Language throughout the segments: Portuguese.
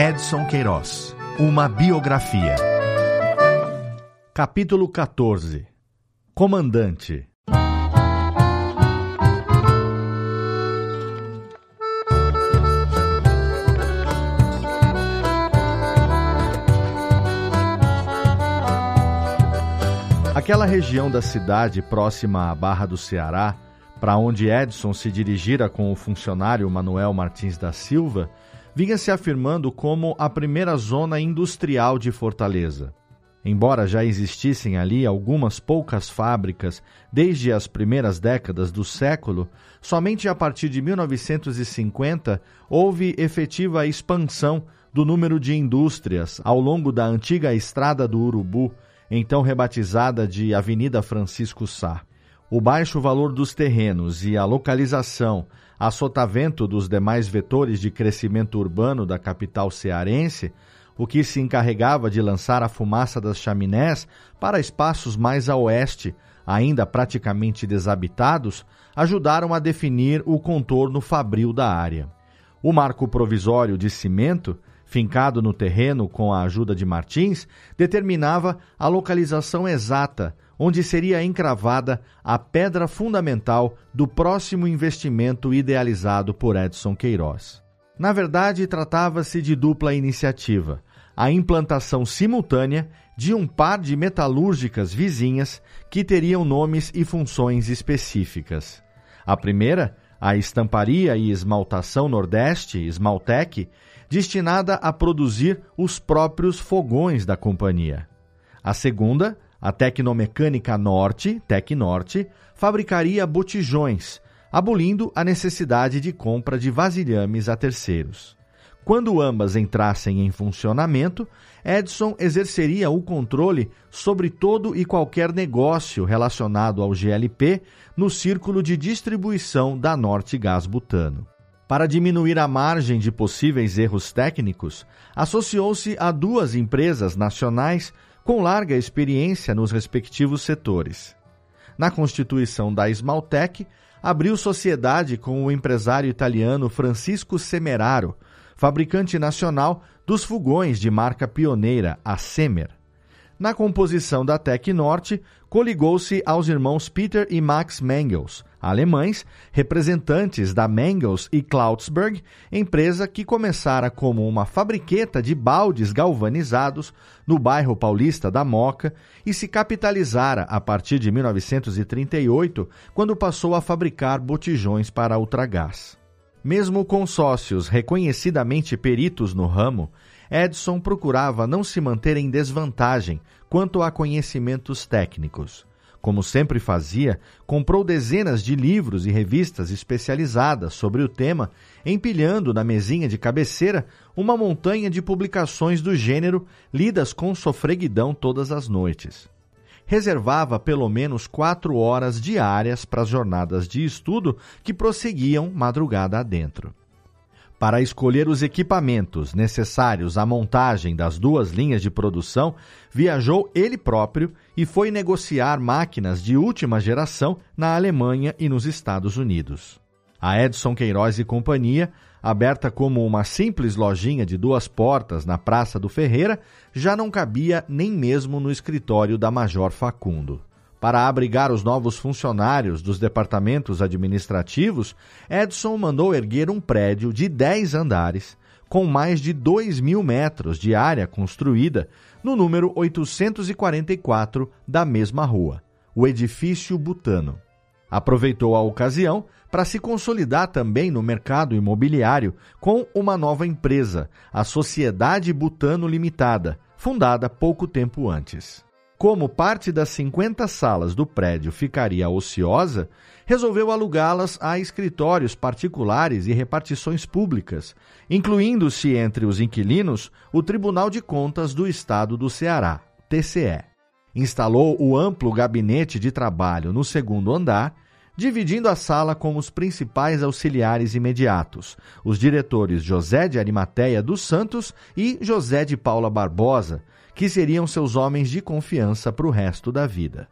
Edson Queiroz. Uma biografia. Capítulo 14. Comandante. Aquela região da cidade próxima à Barra do Ceará, para onde Edson se dirigira com o funcionário Manuel Martins da Silva, vinha se afirmando como a primeira zona industrial de Fortaleza. Embora já existissem ali algumas poucas fábricas desde as primeiras décadas do século, somente a partir de 1950 houve efetiva expansão do número de indústrias ao longo da antiga Estrada do Urubu, então rebatizada de Avenida Francisco Sá. O baixo valor dos terrenos e a localização a sotavento dos demais vetores de crescimento urbano da capital cearense, o que se encarregava de lançar a fumaça das chaminés para espaços mais a oeste, ainda praticamente desabitados, ajudaram a definir o contorno fabril da área. O marco provisório de cimento, fincado no terreno com a ajuda de Martins, determinava a localização exata onde seria encravada a pedra fundamental do próximo investimento idealizado por Edson Queiroz. Na verdade, tratava-se de dupla iniciativa, a implantação simultânea de um par de metalúrgicas vizinhas que teriam nomes e funções específicas. A primeira, a Estamparia e Esmaltação Nordeste, Esmaltec, destinada a produzir os próprios fogões da companhia. A segunda, a Tecnomecânica Norte, Tecnorte, fabricaria botijões, abolindo a necessidade de compra de vasilhames a terceiros. Quando ambas entrassem em funcionamento, Edson exerceria o controle sobre todo e qualquer negócio relacionado ao GLP no círculo de distribuição da Norte Gás Butano. Para diminuir a margem de possíveis erros técnicos, associou-se a duas empresas nacionais com larga experiência nos respectivos setores. Na constituição da Esmaltec, abriu sociedade com o empresário italiano Francisco Semeraro, fabricante nacional dos fogões de marca pioneira, a Semer. Na composição da Tec Norte, coligou-se aos irmãos Peter e Max Mengels, alemães, representantes da Mengels e Klautsberg, empresa que começara como uma fabriqueta de baldes galvanizados no bairro paulista da Moca e se capitalizara a partir de 1938, quando passou a fabricar botijões para ultragás. Mesmo com sócios reconhecidamente peritos no ramo, Edson procurava não se manter em desvantagem quanto a conhecimentos técnicos. Como sempre fazia, comprou dezenas de livros e revistas especializadas sobre o tema, empilhando na mesinha de cabeceira uma montanha de publicações do gênero lidas com sofreguidão todas as noites. Reservava pelo menos quatro horas diárias para as jornadas de estudo que prosseguiam madrugada adentro. Para escolher os equipamentos necessários à montagem das duas linhas de produção, viajou ele próprio e foi negociar máquinas de última geração na Alemanha e nos Estados Unidos. A Edson Queiroz e Companhia, aberta como uma simples lojinha de duas portas na Praça do Ferreira, já não cabia nem mesmo no escritório da Major Facundo. Para abrigar os novos funcionários dos departamentos administrativos, Edson mandou erguer um prédio de 10 andares, com mais de 2 mil metros de área construída, no número 844 da mesma rua, o Edifício Butano. Aproveitou a ocasião para se consolidar também no mercado imobiliário com uma nova empresa, a Sociedade Butano Limitada, fundada pouco tempo antes. Como parte das 50 salas do prédio ficaria ociosa, resolveu alugá-las a escritórios particulares e repartições públicas, incluindo-se entre os inquilinos o Tribunal de Contas do Estado do Ceará, TCE. Instalou o amplo gabinete de trabalho no segundo andar, dividindo a sala com os principais auxiliares imediatos, os diretores José de Arimateia dos Santos e José de Paula Barbosa, que seriam seus homens de confiança para o resto da vida.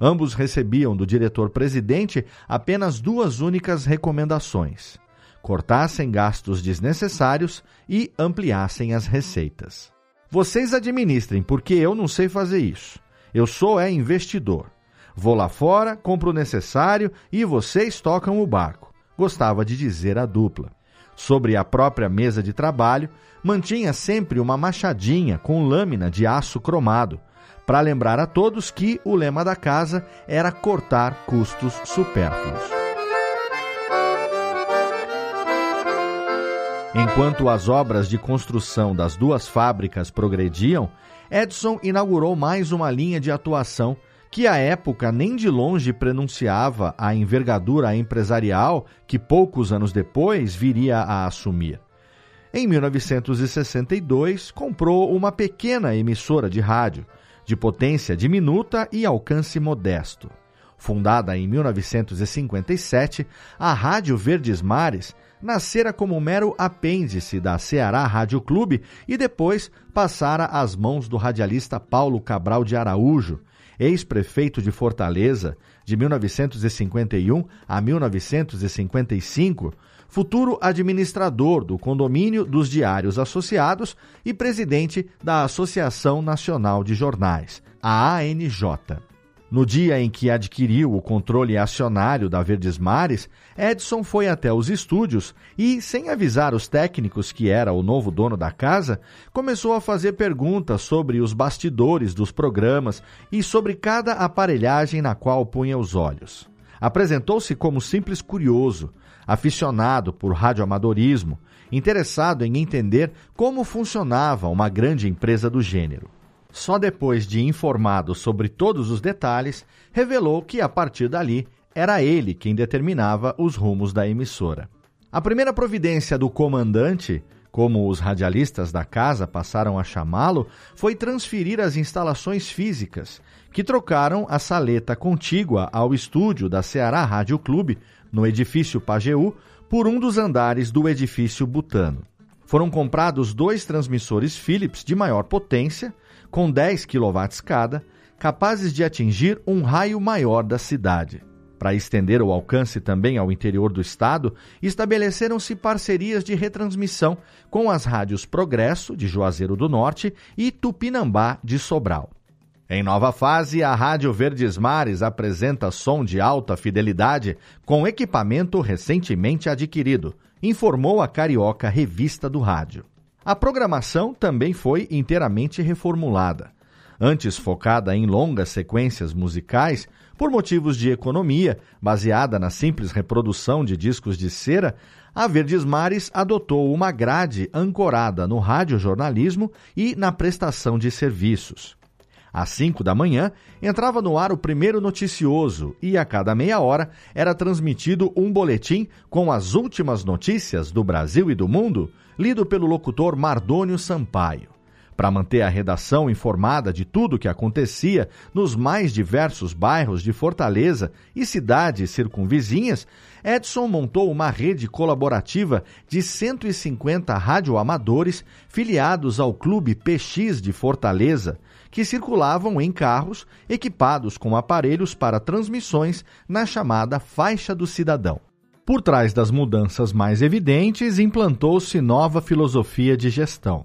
Ambos recebiam do diretor-presidente apenas duas únicas recomendações. cortassem gastos desnecessários e ampliassem as receitas. Vocês administrem, porque eu não sei fazer isso. Eu sou é investidor. Vou lá fora, compro o necessário e vocês tocam o barco, gostava de dizer a dupla. Sobre a própria mesa de trabalho, mantinha sempre uma machadinha com lâmina de aço cromado, para lembrar a todos que o lema da casa era cortar custos supérfluos. Enquanto as obras de construção das duas fábricas progrediam, Edson inaugurou mais uma linha de atuação que à época nem de longe prenunciava a envergadura empresarial que poucos anos depois viria a assumir. Em 1962, comprou uma pequena emissora de rádio, de potência diminuta e alcance modesto. Fundada em 1957, a Rádio Verdes Mares nascera como mero apêndice da Ceará Rádio Clube e depois passara às mãos do radialista Paulo Cabral de Araújo, ex-prefeito de Fortaleza de 1951 a 1955, futuro administrador do Condomínio dos Diários Associados e presidente da Associação Nacional de Jornais, a ANJ. No dia em que adquiriu o controle acionário da Verdes Mares, Edson foi até os estúdios e, sem avisar os técnicos que era o novo dono da casa, começou a fazer perguntas sobre os bastidores dos programas e sobre cada aparelhagem na qual punha os olhos. Apresentou-se como simples curioso, aficionado por radioamadorismo, interessado em entender como funcionava uma grande empresa do gênero. Só depois de informado sobre todos os detalhes, revelou que a partir dali era ele quem determinava os rumos da emissora. A primeira providência do comandante, como os radialistas da casa passaram a chamá-lo, foi transferir as instalações físicas, que trocaram a saleta contígua ao estúdio da Ceará Rádio Clube, no edifício Pajeú, por um dos andares do edifício Butano. Foram comprados dois transmissores Philips de maior potência, com 10 kW cada, capazes de atingir um raio maior da cidade. Para estender o alcance também ao interior do estado, estabeleceram-se parcerias de retransmissão com as rádios Progresso, de Juazeiro do Norte, e Tupinambá, de Sobral. Em nova fase, a Rádio Verdes Mares apresenta som de alta fidelidade com equipamento recentemente adquirido, informou a Carioca Revista do Rádio. A programação também foi inteiramente reformulada. Antes focada em longas sequências musicais, por motivos de economia, baseada na simples reprodução de discos de cera, a Verdes Mares adotou uma grade ancorada no radiojornalismo e na prestação de serviços. Às 5 da manhã, entrava no ar o primeiro noticioso e a cada meia hora era transmitido um boletim com as últimas notícias do Brasil e do mundo, lido pelo locutor Mardônio Sampaio. Para manter a redação informada de tudo o que acontecia nos mais diversos bairros de Fortaleza e cidades circunvizinhas, Edson montou uma rede colaborativa de 150 radioamadores filiados ao Clube PX de Fortaleza, que circulavam em carros equipados com aparelhos para transmissões na chamada faixa do cidadão. Por trás das mudanças mais evidentes, implantou-se nova filosofia de gestão.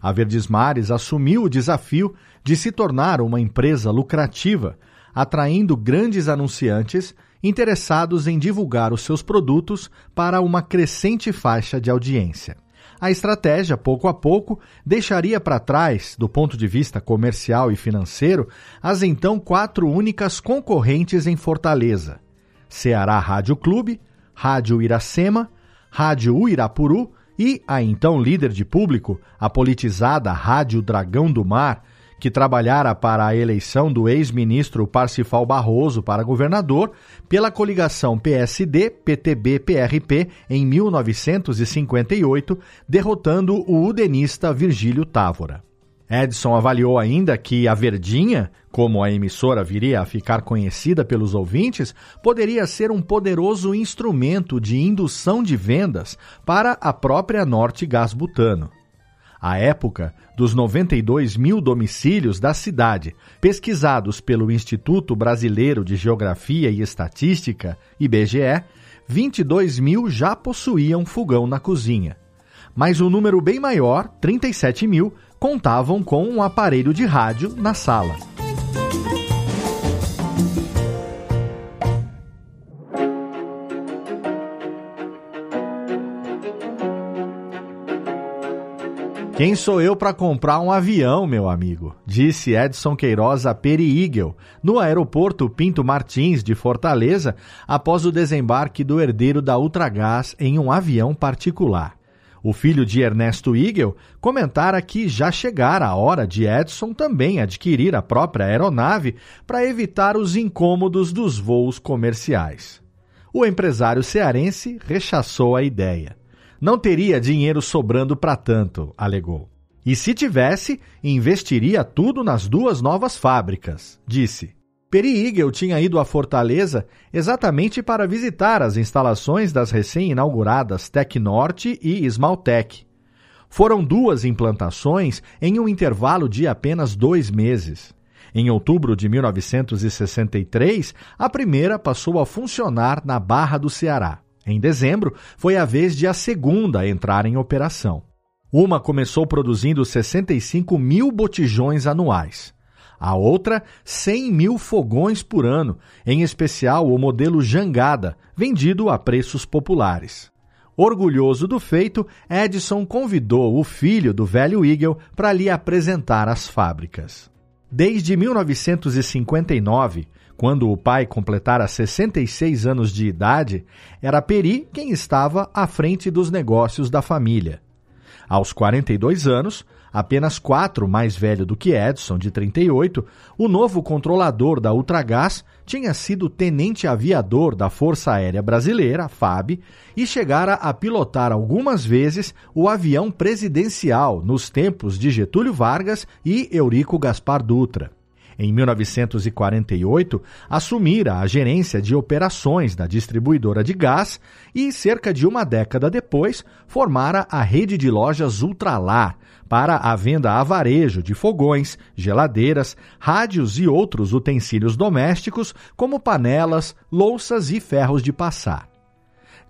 A Verdesmares assumiu o desafio de se tornar uma empresa lucrativa, atraindo grandes anunciantes interessados em divulgar os seus produtos para uma crescente faixa de audiência. A estratégia, pouco a pouco, deixaria para trás, do ponto de vista comercial e financeiro, as então quatro únicas concorrentes em Fortaleza: Ceará Rádio Clube, Rádio Iracema, Rádio Uirapuru e a então líder de público, a politizada Rádio Dragão do Mar, que trabalhara para a eleição do ex-ministro Parsifal Barroso para governador pela coligação PSD-PTB-PRP em 1958, derrotando o udenista Virgílio Távora. Edson avaliou ainda que a Verdinha, como a emissora viria a ficar conhecida pelos ouvintes, poderia ser um poderoso instrumento de indução de vendas para a própria Norte Gás Butano. À época, dos 92 mil domicílios da cidade, pesquisados pelo Instituto Brasileiro de Geografia e Estatística, IBGE, 22 mil já possuíam fogão na cozinha. Mas um número bem maior, 37 mil, contavam com um aparelho de rádio na sala. Quem sou eu para comprar um avião, meu amigo? Disse Edson Queiroz a Peri Eagle, no aeroporto Pinto Martins de Fortaleza, após o desembarque do herdeiro da Ultragás em um avião particular. O filho de Ernesto Eagle comentara que já chegara a hora de Edson também adquirir a própria aeronave para evitar os incômodos dos voos comerciais. O empresário cearense rechaçou a ideia. Não teria dinheiro sobrando para tanto, alegou. E se tivesse, investiria tudo nas duas novas fábricas, disse. Peri Eagle tinha ido à Fortaleza exatamente para visitar as instalações das recém-inauguradas Tecnorte e Smaltec. Foram duas implantações em um intervalo de apenas dois meses. Em outubro de 1963, a primeira passou a funcionar na Barra do Ceará. Em dezembro, foi a vez de a segunda entrar em operação. Uma começou produzindo 65 mil botijões anuais. A outra, 100 mil fogões por ano, em especial o modelo Jangada, vendido a preços populares. Orgulhoso do feito, Edison convidou o filho do velho Eagle para lhe apresentar as fábricas. Desde 1959, quando o pai completara 66 anos de idade, era Peri quem estava à frente dos negócios da família. Aos 42 anos, apenas quatro mais velho do que Edson, de 38, o novo controlador da Ultragás tinha sido tenente aviador da Força Aérea Brasileira, FAB, e chegara a pilotar algumas vezes o avião presidencial nos tempos de Getúlio Vargas e Eurico Gaspar Dutra. Em 1948, assumira a gerência de operações da distribuidora de gás e, cerca de uma década depois, formara a rede de lojas Ultralar para a venda a varejo de fogões, geladeiras, rádios e outros utensílios domésticos, como panelas, louças e ferros de passar.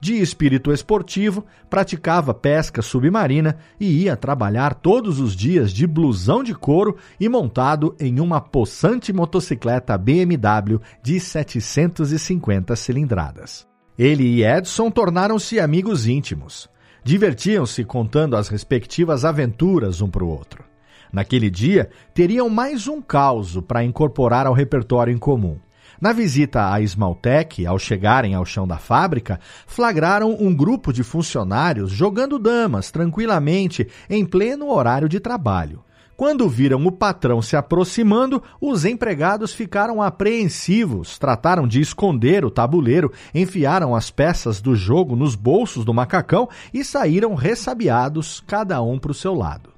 De espírito esportivo, praticava pesca submarina e ia trabalhar todos os dias de blusão de couro e montado em uma possante motocicleta BMW de 750 cilindradas. Ele e Edson tornaram-se amigos íntimos. Divertiam-se contando as respectivas aventuras um para o outro. Naquele dia, teriam mais um caos para incorporar ao repertório em comum. Na visita à Esmaltec, ao chegarem ao chão da fábrica, flagraram um grupo de funcionários jogando damas tranquilamente em pleno horário de trabalho. Quando viram o patrão se aproximando, os empregados ficaram apreensivos, trataram de esconder o tabuleiro, enfiaram as peças do jogo nos bolsos do macacão e saíram ressabiados, cada um para o seu lado.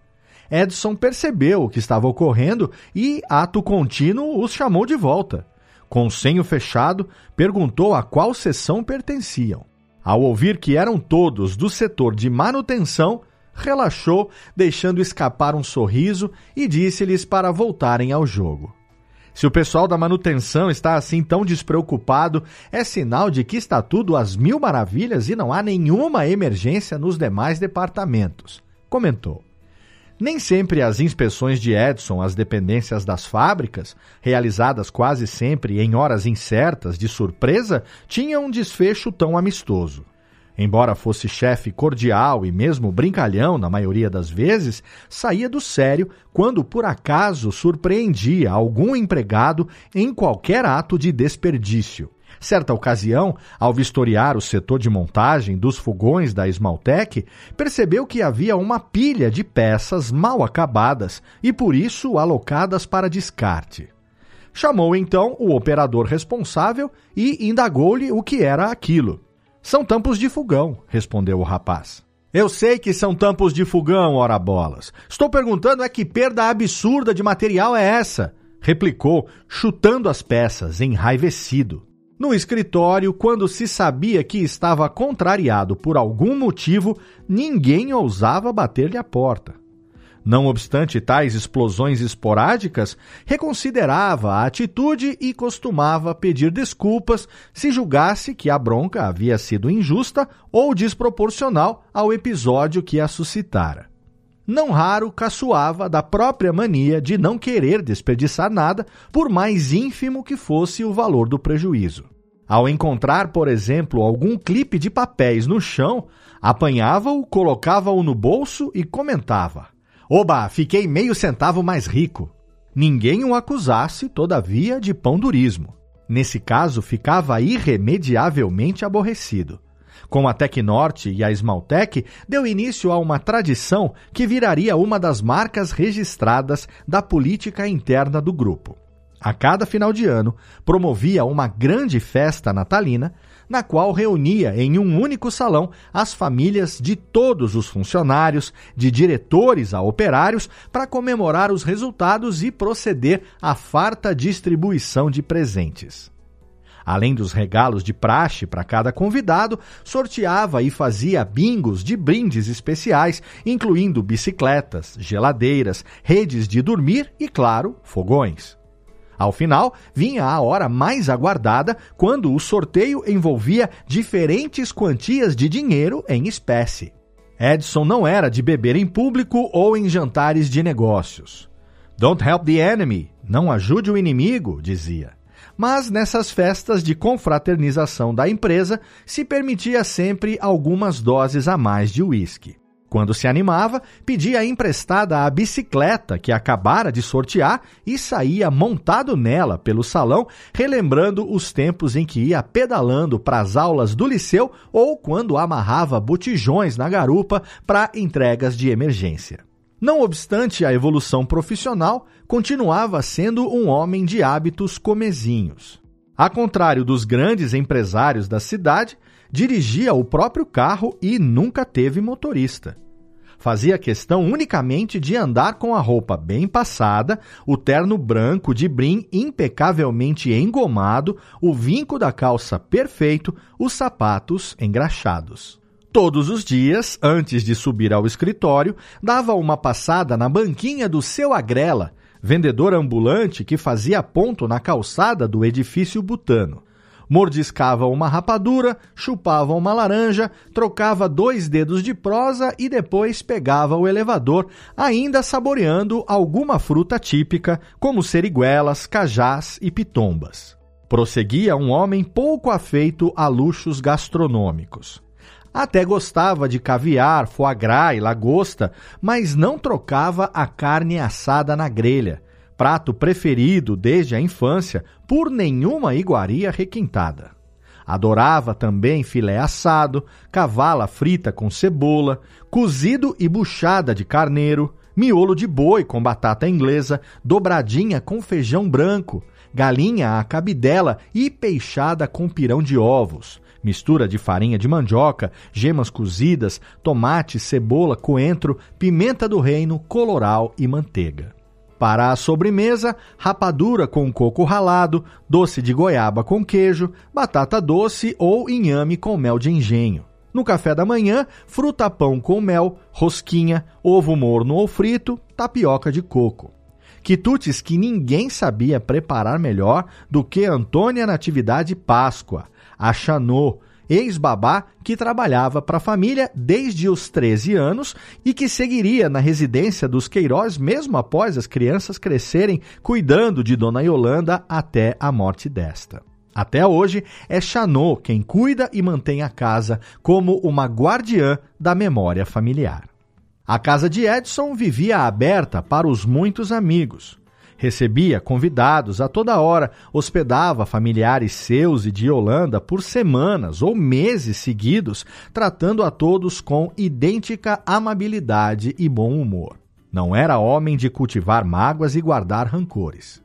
Edson percebeu o que estava ocorrendo e, ato contínuo, os chamou de volta com o senho fechado, perguntou a qual seção pertenciam. Ao ouvir que eram todos do setor de manutenção, relaxou, deixando escapar um sorriso e disse-lhes para voltarem ao jogo. Se o pessoal da manutenção está assim tão despreocupado, é sinal de que está tudo às mil maravilhas e não há nenhuma emergência nos demais departamentos, comentou. Nem sempre as inspeções de Edson às dependências das fábricas, realizadas quase sempre em horas incertas, de surpresa, tinham um desfecho tão amistoso. Embora fosse chefe cordial e mesmo brincalhão na maioria das vezes, saía do sério quando por acaso surpreendia algum empregado em qualquer ato de desperdício. Certa ocasião, ao vistoriar o setor de montagem dos fogões da Esmaltec, percebeu que havia uma pilha de peças mal acabadas e por isso alocadas para descarte. Chamou então o operador responsável e indagou-lhe o que era aquilo. São tampos de fogão, respondeu o rapaz. Eu sei que são tampos de fogão, ora bolas. Estou perguntando é que perda absurda de material é essa? replicou, chutando as peças, enraivecido. No escritório, quando se sabia que estava contrariado por algum motivo, ninguém ousava bater-lhe a porta. Não obstante tais explosões esporádicas, reconsiderava a atitude e costumava pedir desculpas se julgasse que a bronca havia sido injusta ou desproporcional ao episódio que a suscitara. Não raro caçoava da própria mania de não querer desperdiçar nada, por mais ínfimo que fosse o valor do prejuízo. Ao encontrar, por exemplo, algum clipe de papéis no chão, apanhava-o, colocava-o no bolso e comentava: Oba, fiquei meio centavo mais rico. Ninguém o acusasse, todavia, de pão durismo. Nesse caso, ficava irremediavelmente aborrecido. Com a Tecnorte e a Esmaltec, deu início a uma tradição que viraria uma das marcas registradas da política interna do grupo a cada final de ano, promovia uma grande festa natalina, na qual reunia em um único salão as famílias de todos os funcionários, de diretores a operários, para comemorar os resultados e proceder à farta distribuição de presentes. Além dos regalos de praxe para cada convidado, sorteava e fazia bingos de brindes especiais, incluindo bicicletas, geladeiras, redes de dormir e, claro, fogões. Ao final, vinha a hora mais aguardada, quando o sorteio envolvia diferentes quantias de dinheiro em espécie. Edson não era de beber em público ou em jantares de negócios. Don't help the enemy, não ajude o inimigo, dizia. Mas nessas festas de confraternização da empresa, se permitia sempre algumas doses a mais de uísque. Quando se animava, pedia emprestada a bicicleta que acabara de sortear e saía montado nela pelo salão, relembrando os tempos em que ia pedalando para as aulas do liceu ou quando amarrava botijões na garupa para entregas de emergência. Não obstante a evolução profissional, continuava sendo um homem de hábitos comezinhos. A contrário dos grandes empresários da cidade, dirigia o próprio carro e nunca teve motorista. Fazia questão unicamente de andar com a roupa bem passada, o terno branco de brim impecavelmente engomado, o vinco da calça perfeito, os sapatos engraxados. Todos os dias, antes de subir ao escritório, dava uma passada na banquinha do seu agrela, vendedor ambulante que fazia ponto na calçada do edifício Butano mordiscava uma rapadura, chupava uma laranja, trocava dois dedos de prosa e depois pegava o elevador, ainda saboreando alguma fruta típica, como seriguelas, cajás e pitombas. Prosseguia um homem pouco afeito a luxos gastronômicos. Até gostava de caviar, foie gras e lagosta, mas não trocava a carne assada na grelha, prato preferido desde a infância por nenhuma iguaria requintada. Adorava também filé assado, cavala frita com cebola, cozido e buchada de carneiro, miolo de boi com batata inglesa, dobradinha com feijão branco, galinha à cabidela e peixada com pirão de ovos, mistura de farinha de mandioca, gemas cozidas, tomate, cebola, coentro, pimenta do reino, coloral e manteiga. Para a sobremesa, rapadura com coco ralado, doce de goiaba com queijo, batata doce ou inhame com mel de engenho. No café da manhã, fruta-pão com mel, rosquinha, ovo morno ou frito, tapioca de coco. Quitutes que ninguém sabia preparar melhor do que Antônia Natividade Páscoa, a Chanot, ex-babá que trabalhava para a família desde os 13 anos e que seguiria na residência dos Queiroz mesmo após as crianças crescerem, cuidando de Dona Yolanda até a morte desta. Até hoje, é Chanot quem cuida e mantém a casa como uma guardiã da memória familiar. A casa de Edson vivia aberta para os muitos amigos. Recebia convidados a toda hora, hospedava familiares seus e de Holanda por semanas ou meses seguidos, tratando a todos com idêntica amabilidade e bom humor. Não era homem de cultivar mágoas e guardar rancores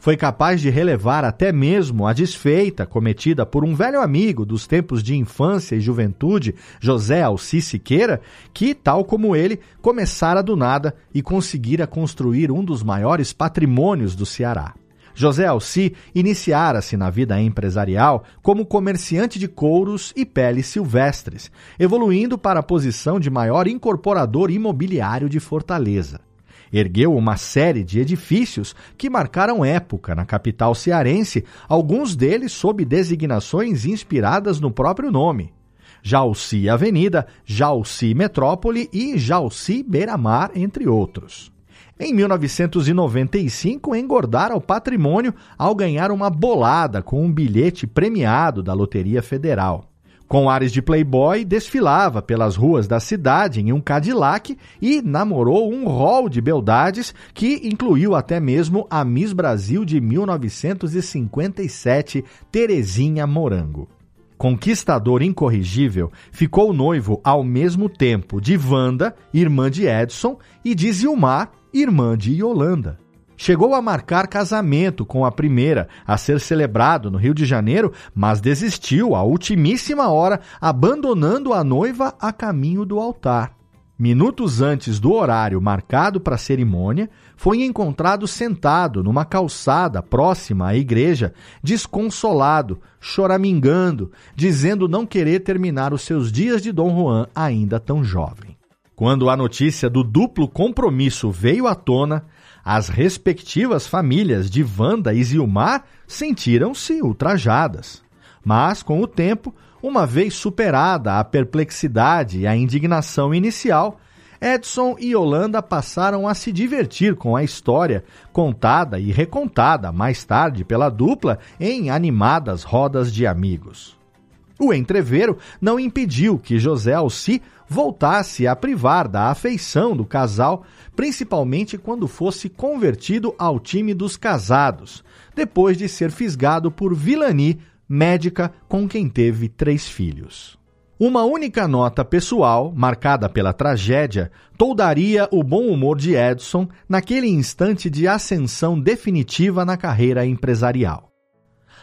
foi capaz de relevar até mesmo a desfeita cometida por um velho amigo dos tempos de infância e juventude, José Alci Siqueira, que, tal como ele, começara do nada e conseguira construir um dos maiores patrimônios do Ceará. José Alci iniciara-se na vida empresarial como comerciante de couros e peles silvestres, evoluindo para a posição de maior incorporador imobiliário de Fortaleza. Ergueu uma série de edifícios que marcaram época na capital cearense, alguns deles sob designações inspiradas no próprio nome. Jalci Avenida, Jalci Metrópole e Jalci Beira-Mar, entre outros. Em 1995, engordara o patrimônio ao ganhar uma bolada com um bilhete premiado da Loteria Federal. Com ares de playboy, desfilava pelas ruas da cidade em um Cadillac e namorou um rol de beldades que incluiu até mesmo a Miss Brasil de 1957, Terezinha Morango. Conquistador incorrigível, ficou noivo ao mesmo tempo de Wanda, irmã de Edson, e de Zilmar, irmã de Yolanda chegou a marcar casamento com a primeira a ser celebrado no Rio de Janeiro, mas desistiu à ultimíssima hora, abandonando a noiva a caminho do altar. Minutos antes do horário marcado para a cerimônia, foi encontrado sentado numa calçada próxima à igreja, desconsolado, choramingando, dizendo não querer terminar os seus dias de Dom Juan ainda tão jovem. Quando a notícia do duplo compromisso veio à tona, as respectivas famílias de Wanda e Zilmar sentiram-se ultrajadas. Mas, com o tempo, uma vez superada a perplexidade e a indignação inicial, Edson e Yolanda passaram a se divertir com a história, contada e recontada mais tarde pela dupla em animadas rodas de amigos. O entreveiro não impediu que José Alci voltasse a privar da afeição do casal principalmente quando fosse convertido ao time dos casados, depois de ser fisgado por Vilani, médica com quem teve três filhos. Uma única nota pessoal, marcada pela tragédia, toldaria o bom humor de Edson naquele instante de ascensão definitiva na carreira empresarial.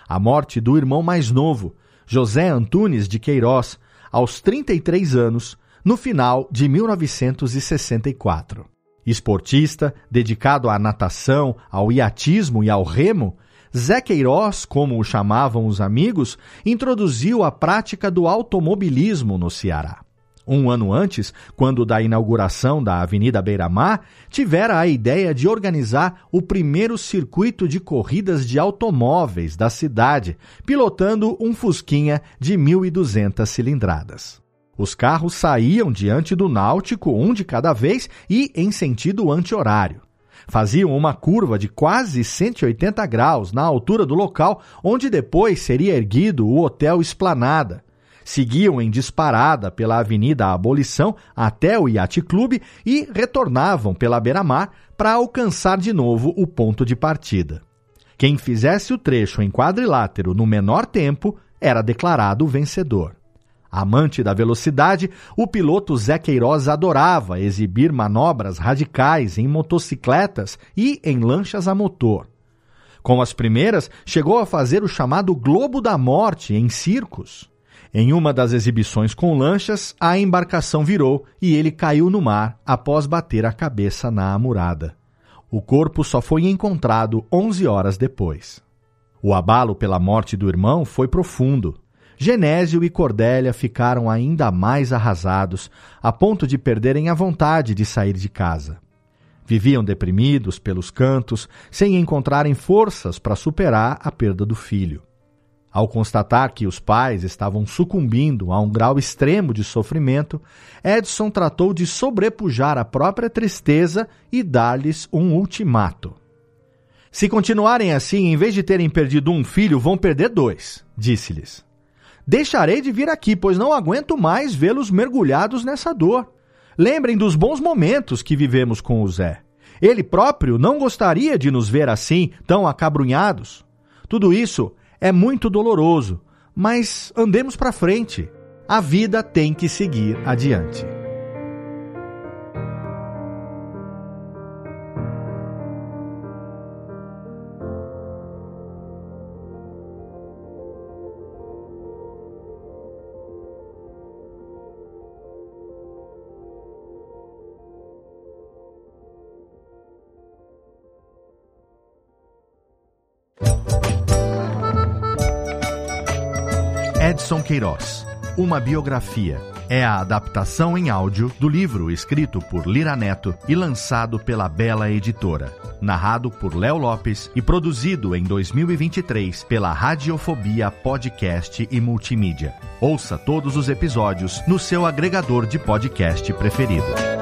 A morte do irmão mais novo, José Antunes de Queiroz, aos 33 anos, no final de 1964. Esportista, dedicado à natação, ao iatismo e ao remo, Zé Queiroz, como o chamavam os amigos, introduziu a prática do automobilismo no Ceará. Um ano antes, quando da inauguração da Avenida Beira-Mar, tivera a ideia de organizar o primeiro circuito de corridas de automóveis da cidade, pilotando um Fusquinha de 1.200 cilindradas. Os carros saíam diante do náutico, um de cada vez, e em sentido anti-horário. Faziam uma curva de quase 180 graus na altura do local onde depois seria erguido o Hotel Esplanada. Seguiam em disparada pela Avenida Abolição até o Yacht Clube e retornavam pela beira-mar para alcançar de novo o ponto de partida. Quem fizesse o trecho em quadrilátero no menor tempo era declarado vencedor. Amante da velocidade, o piloto Zé Queiroz adorava exibir manobras radicais em motocicletas e em lanchas a motor. Com as primeiras, chegou a fazer o chamado Globo da Morte em circos. Em uma das exibições com lanchas, a embarcação virou e ele caiu no mar após bater a cabeça na amurada. O corpo só foi encontrado 11 horas depois. O abalo pela morte do irmão foi profundo. Genésio e Cordélia ficaram ainda mais arrasados, a ponto de perderem a vontade de sair de casa. Viviam deprimidos pelos cantos, sem encontrarem forças para superar a perda do filho. Ao constatar que os pais estavam sucumbindo a um grau extremo de sofrimento, Edson tratou de sobrepujar a própria tristeza e dar-lhes um ultimato. Se continuarem assim, em vez de terem perdido um filho, vão perder dois, disse-lhes. Deixarei de vir aqui, pois não aguento mais vê-los mergulhados nessa dor. Lembrem dos bons momentos que vivemos com o Zé. Ele próprio não gostaria de nos ver assim, tão acabrunhados. Tudo isso é muito doloroso, mas andemos para frente. A vida tem que seguir adiante. Edson Queiroz, uma biografia é a adaptação em áudio do livro escrito por Lira Neto e lançado pela Bela Editora. Narrado por Léo Lopes e produzido em 2023 pela Radiofobia Podcast e Multimídia. Ouça todos os episódios no seu agregador de podcast preferido.